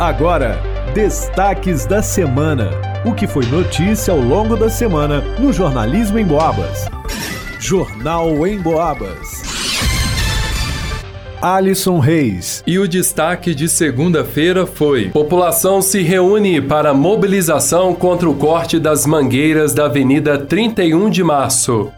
Agora, destaques da semana. O que foi notícia ao longo da semana no Jornalismo em Boabas. Jornal em Boabas. Alisson Reis. E o destaque de segunda-feira foi: População se reúne para mobilização contra o corte das mangueiras da Avenida 31 de Março.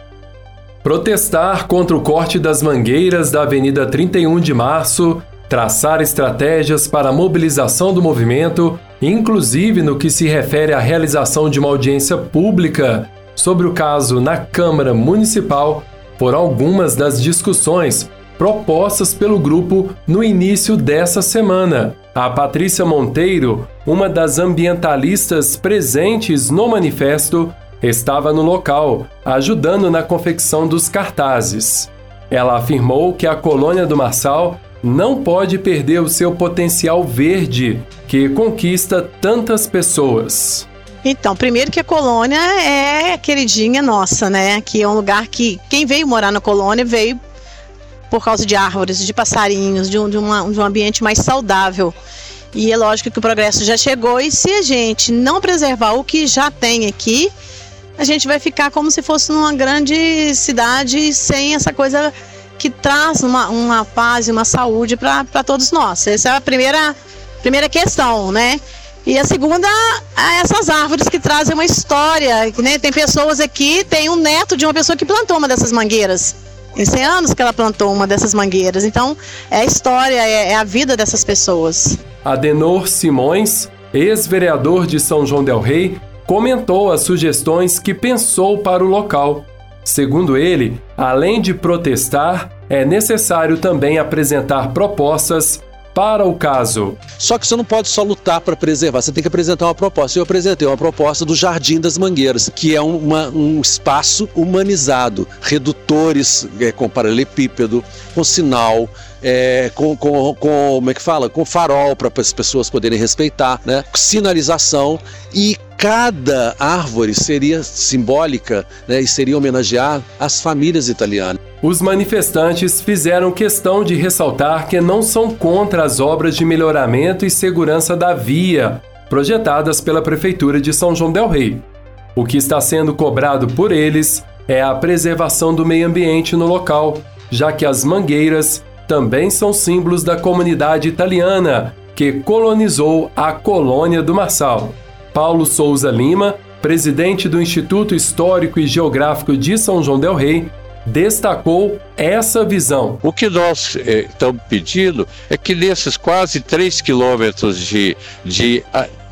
Protestar contra o corte das mangueiras da Avenida 31 de Março, traçar estratégias para a mobilização do movimento, inclusive no que se refere à realização de uma audiência pública sobre o caso na Câmara Municipal, por algumas das discussões propostas pelo grupo no início dessa semana. A Patrícia Monteiro, uma das ambientalistas presentes no manifesto, estava no local, ajudando na confecção dos cartazes. Ela afirmou que a colônia do Marçal não pode perder o seu potencial verde, que conquista tantas pessoas. Então, primeiro que a colônia é queridinha nossa, né? Que é um lugar que quem veio morar na colônia veio por causa de árvores, de passarinhos, de um, de, uma, de um ambiente mais saudável. E é lógico que o progresso já chegou, e se a gente não preservar o que já tem aqui, a gente vai ficar como se fosse numa grande cidade sem essa coisa que traz uma, uma paz e uma saúde para todos nós. Essa é a primeira, primeira questão, né? E a segunda é essas árvores que trazem uma história. Né? Tem pessoas aqui, tem um neto de uma pessoa que plantou uma dessas mangueiras. Tem 100 anos que ela plantou uma dessas mangueiras. Então, é a história, é, é a vida dessas pessoas. Adenor Simões, ex-vereador de São João Del Rei, comentou as sugestões que pensou para o local. Segundo ele, além de protestar, é necessário também apresentar propostas para o caso. Só que você não pode só lutar para preservar, você tem que apresentar uma proposta. Eu apresentei uma proposta do Jardim das Mangueiras, que é uma, um espaço humanizado, redutores é, com paralelepípedo, com sinal, é, com, com, com, como é que fala? Com farol para as pessoas poderem respeitar, né? Sinalização e cada árvore seria simbólica né? e seria homenagear as famílias italianas. Os manifestantes fizeram questão de ressaltar que não são contra as obras de melhoramento e segurança da via projetadas pela Prefeitura de São João Del Rei. O que está sendo cobrado por eles é a preservação do meio ambiente no local, já que as mangueiras também são símbolos da comunidade italiana que colonizou a colônia do Marçal. Paulo Souza Lima, presidente do Instituto Histórico e Geográfico de São João del Rei, destacou essa visão. O que nós eh, estamos pedindo é que nesses quase 3 quilômetros de, de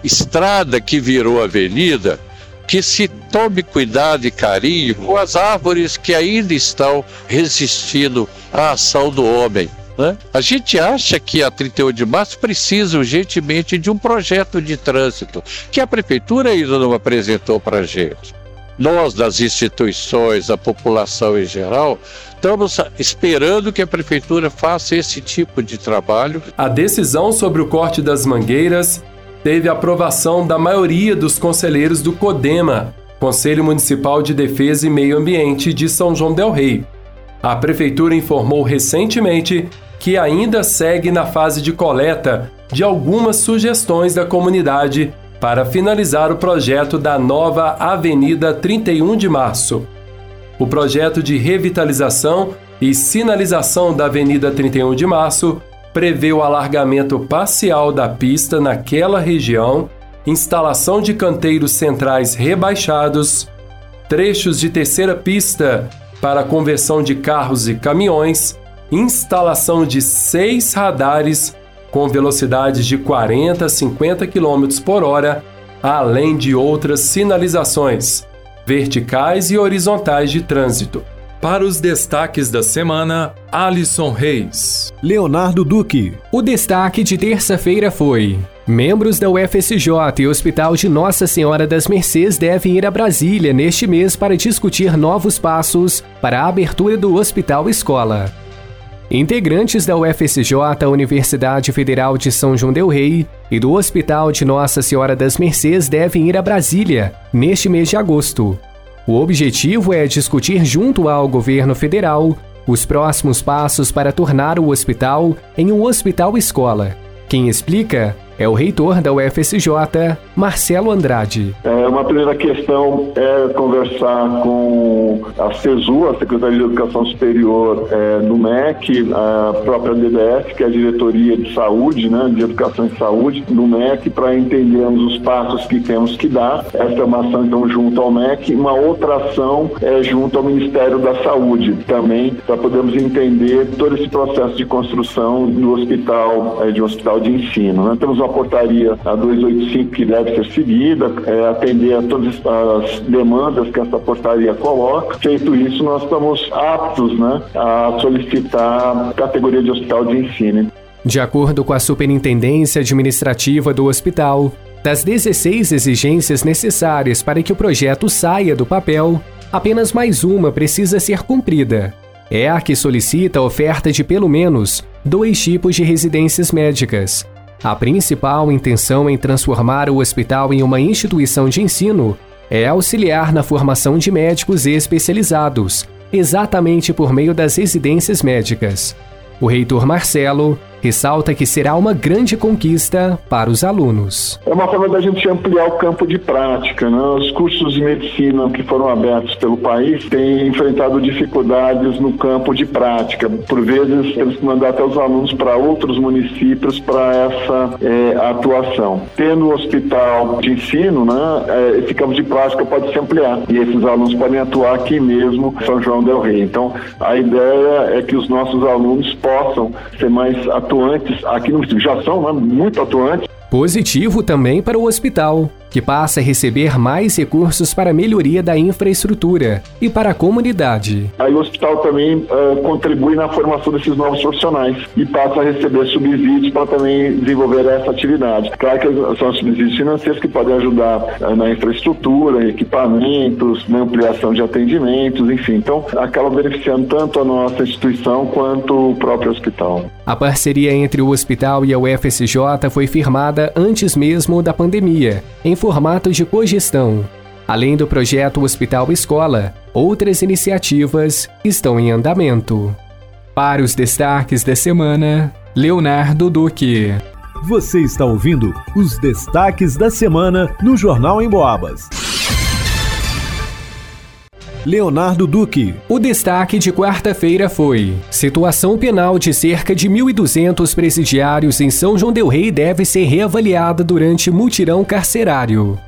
estrada que virou avenida, que se tome cuidado e carinho com as árvores que ainda estão resistindo à ação do homem. Né? A gente acha que a 31 de março precisa urgentemente de um projeto de trânsito que a prefeitura ainda não apresentou para a gente. Nós, das instituições, a população em geral, estamos esperando que a prefeitura faça esse tipo de trabalho. A decisão sobre o corte das mangueiras teve aprovação da maioria dos conselheiros do CODEMA, Conselho Municipal de Defesa e Meio Ambiente de São João Del Rei. A prefeitura informou recentemente que ainda segue na fase de coleta de algumas sugestões da comunidade para finalizar o projeto da nova Avenida 31 de Março. O projeto de revitalização e sinalização da Avenida 31 de Março prevê o alargamento parcial da pista naquela região, instalação de canteiros centrais rebaixados, trechos de terceira pista para conversão de carros e caminhões, instalação de seis radares com velocidades de 40 a 50 km por hora, além de outras sinalizações verticais e horizontais de trânsito. Para os destaques da semana, Alisson Reis. Leonardo Duque. O destaque de terça-feira foi: Membros da UFSJ e Hospital de Nossa Senhora das Mercês devem ir a Brasília neste mês para discutir novos passos para a abertura do Hospital Escola. Integrantes da UFSJ, Universidade Federal de São João del Rei e do Hospital de Nossa Senhora das Mercês devem ir a Brasília neste mês de agosto. O objetivo é discutir junto ao governo federal os próximos passos para tornar o hospital em um hospital escola. Quem explica é o reitor da UFSJ, Marcelo Andrade. É, uma primeira questão é conversar com a CESU, a Secretaria de Educação Superior é, no MEC, a própria DDS, que é a Diretoria de Saúde, né, de Educação e Saúde, no MEC, para entendermos os passos que temos que dar. Essa é uma ação, então, junto ao MEC. Uma outra ação é junto ao Ministério da Saúde, também, para podermos entender todo esse processo de construção do hospital, é, de um hospital de ensino. Né? Temos uma portaria a 285 que deve ser seguida, é, atender a todas as demandas que essa portaria coloca. Feito isso, nós estamos aptos né, a solicitar categoria de hospital de ensino. De acordo com a Superintendência Administrativa do hospital, das 16 exigências necessárias para que o projeto saia do papel, apenas mais uma precisa ser cumprida. É a que solicita a oferta de pelo menos dois tipos de residências médicas, a principal intenção em transformar o hospital em uma instituição de ensino é auxiliar na formação de médicos especializados, exatamente por meio das residências médicas. O reitor Marcelo ressalta que será uma grande conquista para os alunos. É uma forma da gente ampliar o campo de prática. Né? Os cursos de medicina que foram abertos pelo país têm enfrentado dificuldades no campo de prática. Por vezes, temos que mandar até os alunos para outros municípios para essa é, atuação. Tendo o hospital de ensino, né, é, esse campo de prática pode se ampliar e esses alunos podem atuar aqui mesmo São João del Rei. Então, a ideia é que os nossos alunos possam ser mais atuantes aqui no já são né, muito atuantes. Positivo também para o hospital, que passa a receber mais recursos para a melhoria da infraestrutura e para a comunidade. Aí o hospital também uh, contribui na formação desses novos profissionais e passa a receber subsídios para também desenvolver essa atividade. Claro que são subsídios financeiros que podem ajudar uh, na infraestrutura, equipamentos, na ampliação de atendimentos, enfim. Então, acaba beneficiando tanto a nossa instituição quanto o próprio hospital. A parceria entre o hospital e a UFSJ foi firmada antes mesmo da pandemia, em formato de cogestão. Além do projeto Hospital Escola, outras iniciativas estão em andamento. Para os destaques da semana, Leonardo Duque. Você está ouvindo os destaques da semana no Jornal em Boabas. Leonardo Duque. O destaque de quarta-feira foi: situação penal de cerca de 1.200 presidiários em São João del Rei deve ser reavaliada durante mutirão carcerário.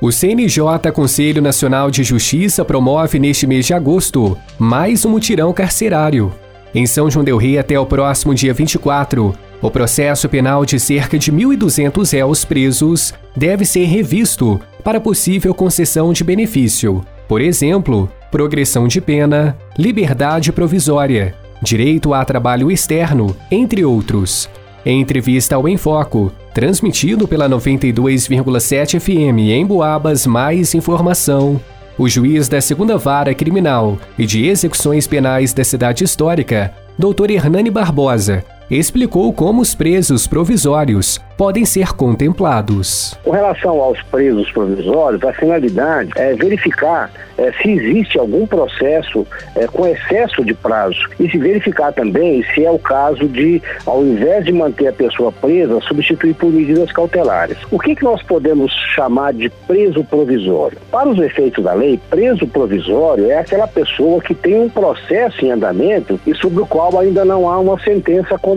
O CNJ Conselho Nacional de Justiça promove neste mês de agosto mais um mutirão carcerário. Em São João del Rei até o próximo dia 24, o processo penal de cerca de 1.200 réus presos deve ser revisto para possível concessão de benefício. Por exemplo, progressão de pena, liberdade provisória, direito a trabalho externo, entre outros. Em entrevista ao Enfoco, transmitido pela 92,7 FM em Boabas, mais informação. O juiz da segunda vara criminal e de execuções penais da cidade histórica, Dr. Hernani Barbosa, explicou como os presos provisórios podem ser contemplados. Com relação aos presos provisórios, a finalidade é verificar é, se existe algum processo é, com excesso de prazo e se verificar também se é o caso de, ao invés de manter a pessoa presa, substituir por medidas cautelares. O que, que nós podemos chamar de preso provisório? Para os efeitos da lei, preso provisório é aquela pessoa que tem um processo em andamento e sobre o qual ainda não há uma sentença condenatória,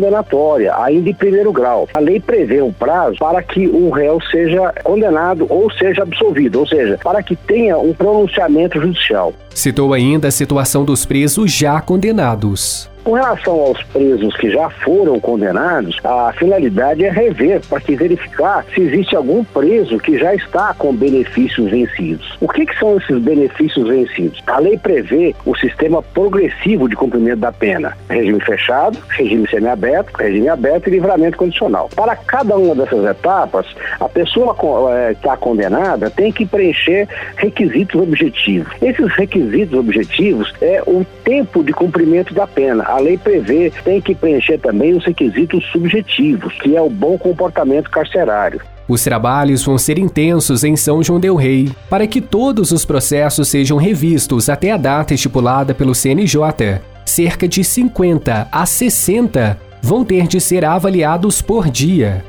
ainda em primeiro grau. A lei prevê um prazo para que o réu seja condenado ou seja absolvido, ou seja, para que tenha um pronunciamento judicial. Citou ainda a situação dos presos já condenados. Com relação aos presos que já foram condenados, a finalidade é rever para que verificar se existe algum preso que já está com benefícios vencidos. O que, que são esses benefícios vencidos? A lei prevê o sistema progressivo de cumprimento da pena: regime fechado, regime semiaberto, regime aberto e livramento condicional. Para cada uma dessas etapas, a pessoa que está condenada tem que preencher requisitos objetivos. Esses requisitos objetivos é o tempo de cumprimento da pena a lei prevê, tem que preencher também os requisitos subjetivos, que é o bom comportamento carcerário. Os trabalhos vão ser intensos em São João del Rei, para que todos os processos sejam revistos até a data estipulada pelo CNJ. Cerca de 50 a 60 vão ter de ser avaliados por dia.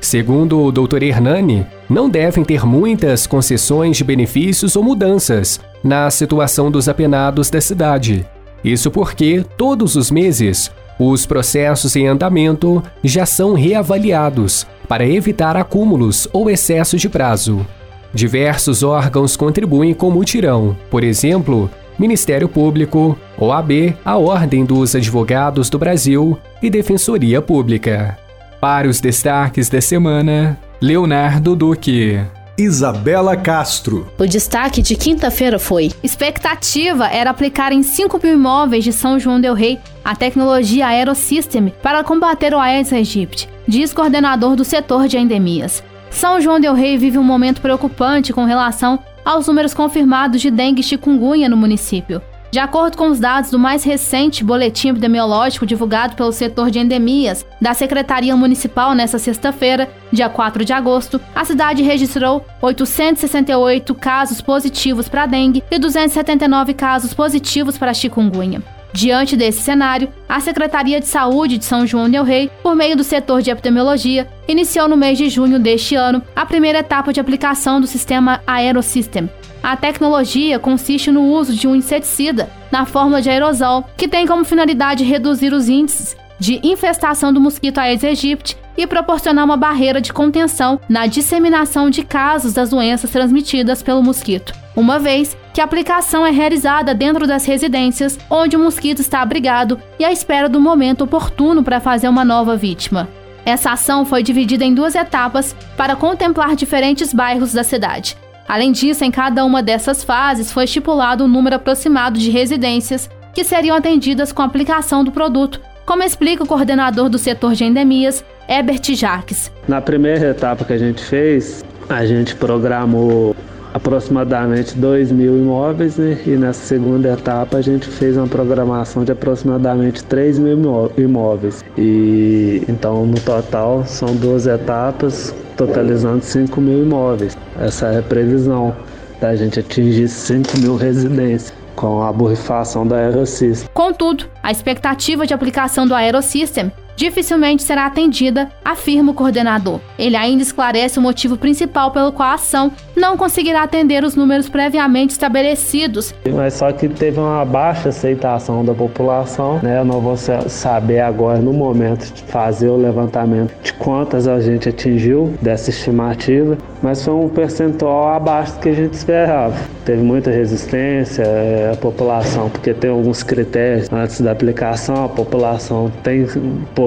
Segundo o Dr. Hernani, não devem ter muitas concessões de benefícios ou mudanças na situação dos apenados da cidade. Isso porque, todos os meses, os processos em andamento já são reavaliados para evitar acúmulos ou excesso de prazo. Diversos órgãos contribuem com mutirão, por exemplo, Ministério Público, OAB, a Ordem dos Advogados do Brasil e Defensoria Pública. Para os destaques da semana, Leonardo Duque. Isabela Castro. O destaque de quinta-feira foi: expectativa era aplicar em 5 mil imóveis de São João Del Rei a tecnologia Aerosystem para combater o Aedes aegypti, diz coordenador do setor de endemias. São João Del Rei vive um momento preocupante com relação aos números confirmados de dengue e chikungunya no município. De acordo com os dados do mais recente boletim epidemiológico divulgado pelo setor de endemias da Secretaria Municipal nesta sexta-feira, dia 4 de agosto, a cidade registrou 868 casos positivos para dengue e 279 casos positivos para chikungunya. Diante desse cenário, a Secretaria de Saúde de São João del Rei, por meio do setor de epidemiologia, iniciou no mês de junho deste ano a primeira etapa de aplicação do sistema Aerosystem, a tecnologia consiste no uso de um inseticida na fórmula de aerosol, que tem como finalidade reduzir os índices de infestação do mosquito Aedes aegypti e proporcionar uma barreira de contenção na disseminação de casos das doenças transmitidas pelo mosquito. Uma vez que a aplicação é realizada dentro das residências onde o mosquito está abrigado e à espera do momento oportuno para fazer uma nova vítima. Essa ação foi dividida em duas etapas para contemplar diferentes bairros da cidade. Além disso, em cada uma dessas fases foi estipulado um número aproximado de residências que seriam atendidas com a aplicação do produto, como explica o coordenador do setor de endemias, Herbert Jacques. Na primeira etapa que a gente fez, a gente programou aproximadamente 2 mil imóveis né? e nessa segunda etapa a gente fez uma programação de aproximadamente 3 mil imóveis. E então no total são duas etapas totalizando 5 mil imóveis. Essa é a previsão da gente atingir 5 mil residências com a borrifação da Aerosystem. Contudo, a expectativa de aplicação do Aerosystem dificilmente será atendida, afirma o coordenador. Ele ainda esclarece o motivo principal pelo qual a ação não conseguirá atender os números previamente estabelecidos. Mas só que teve uma baixa aceitação da população, né? Eu não vou saber agora no momento de fazer o levantamento de quantas a gente atingiu dessa estimativa, mas foi um percentual abaixo do que a gente esperava. Teve muita resistência, é, a população, porque tem alguns critérios antes da aplicação, a população tem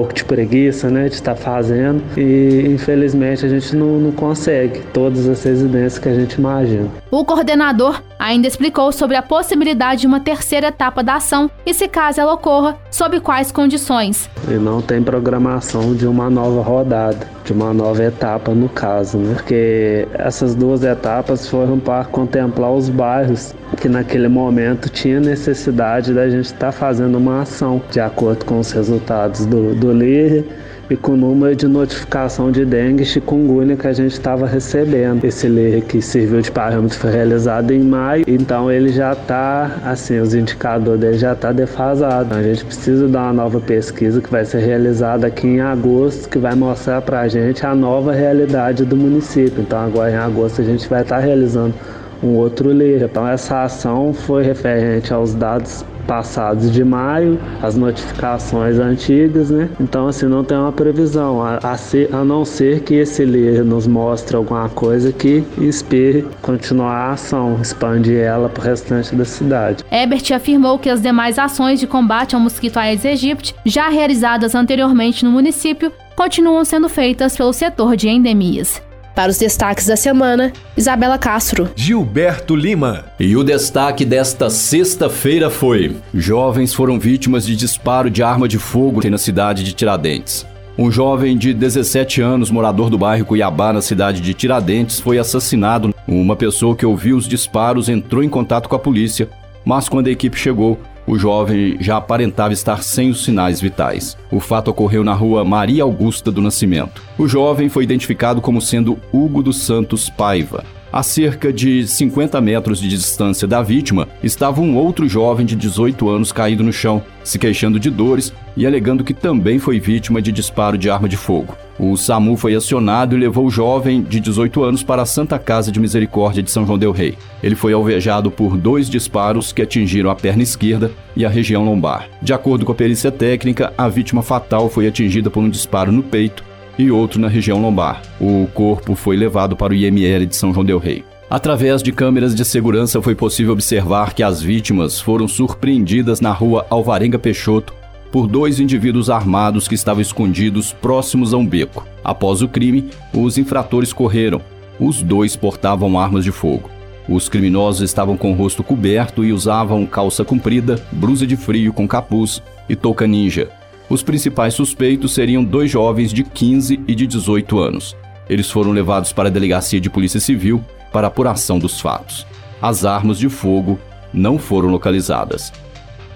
pouco de preguiça, né, de estar fazendo e infelizmente a gente não, não consegue todas as residências que a gente imagina. O coordenador ainda explicou sobre a possibilidade de uma terceira etapa da ação e, se caso ela ocorra, sob quais condições. E não tem programação de uma nova rodada, de uma nova etapa no caso, né? Porque essas duas etapas foram para contemplar os bairros que naquele momento tinha necessidade da gente estar tá fazendo uma ação de acordo com os resultados do, do LIR e com o número de notificação de dengue e chikungunya que a gente estava recebendo. Esse LER que serviu de parâmetro foi realizado em maio, então ele já está, assim, os indicadores dele já está defasado. A gente precisa dar uma nova pesquisa que vai ser realizada aqui em agosto, que vai mostrar para a gente a nova realidade do município. Então agora em agosto a gente vai estar tá realizando um outro LER. Então essa ação foi referente aos dados passados de maio, as notificações antigas, né? Então, assim, não tem uma previsão, a, a, ser, a não ser que esse ler nos mostre alguma coisa que espere continuar a ação, expandir ela para o restante da cidade. Ebert afirmou que as demais ações de combate ao mosquito Aedes aegypti, já realizadas anteriormente no município, continuam sendo feitas pelo setor de endemias. Para os destaques da semana, Isabela Castro. Gilberto Lima. E o destaque desta sexta-feira foi: jovens foram vítimas de disparo de arma de fogo na cidade de Tiradentes. Um jovem de 17 anos, morador do bairro Cuiabá, na cidade de Tiradentes, foi assassinado. Uma pessoa que ouviu os disparos entrou em contato com a polícia, mas quando a equipe chegou, o jovem já aparentava estar sem os sinais vitais. O fato ocorreu na rua Maria Augusta do Nascimento. O jovem foi identificado como sendo Hugo dos Santos Paiva. A cerca de 50 metros de distância da vítima estava um outro jovem de 18 anos caído no chão, se queixando de dores e alegando que também foi vítima de disparo de arma de fogo. O SAMU foi acionado e levou o jovem de 18 anos para a Santa Casa de Misericórdia de São João del Rei. Ele foi alvejado por dois disparos que atingiram a perna esquerda e a região lombar. De acordo com a perícia técnica, a vítima fatal foi atingida por um disparo no peito e outro na região lombar. O corpo foi levado para o IML de São João del Rei. Através de câmeras de segurança foi possível observar que as vítimas foram surpreendidas na rua Alvarenga Peixoto por dois indivíduos armados que estavam escondidos próximos a um beco. Após o crime, os infratores correram. Os dois portavam armas de fogo. Os criminosos estavam com o rosto coberto e usavam calça comprida, blusa de frio com capuz e touca ninja. Os principais suspeitos seriam dois jovens de 15 e de 18 anos. Eles foram levados para a delegacia de polícia civil para apuração dos fatos. As armas de fogo não foram localizadas.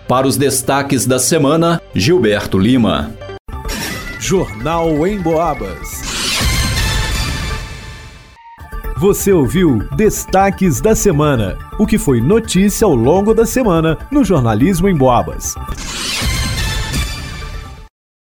Para os destaques da semana, Gilberto Lima. Jornal em Boabas. Você ouviu Destaques da Semana, o que foi notícia ao longo da semana no Jornalismo em Boabas.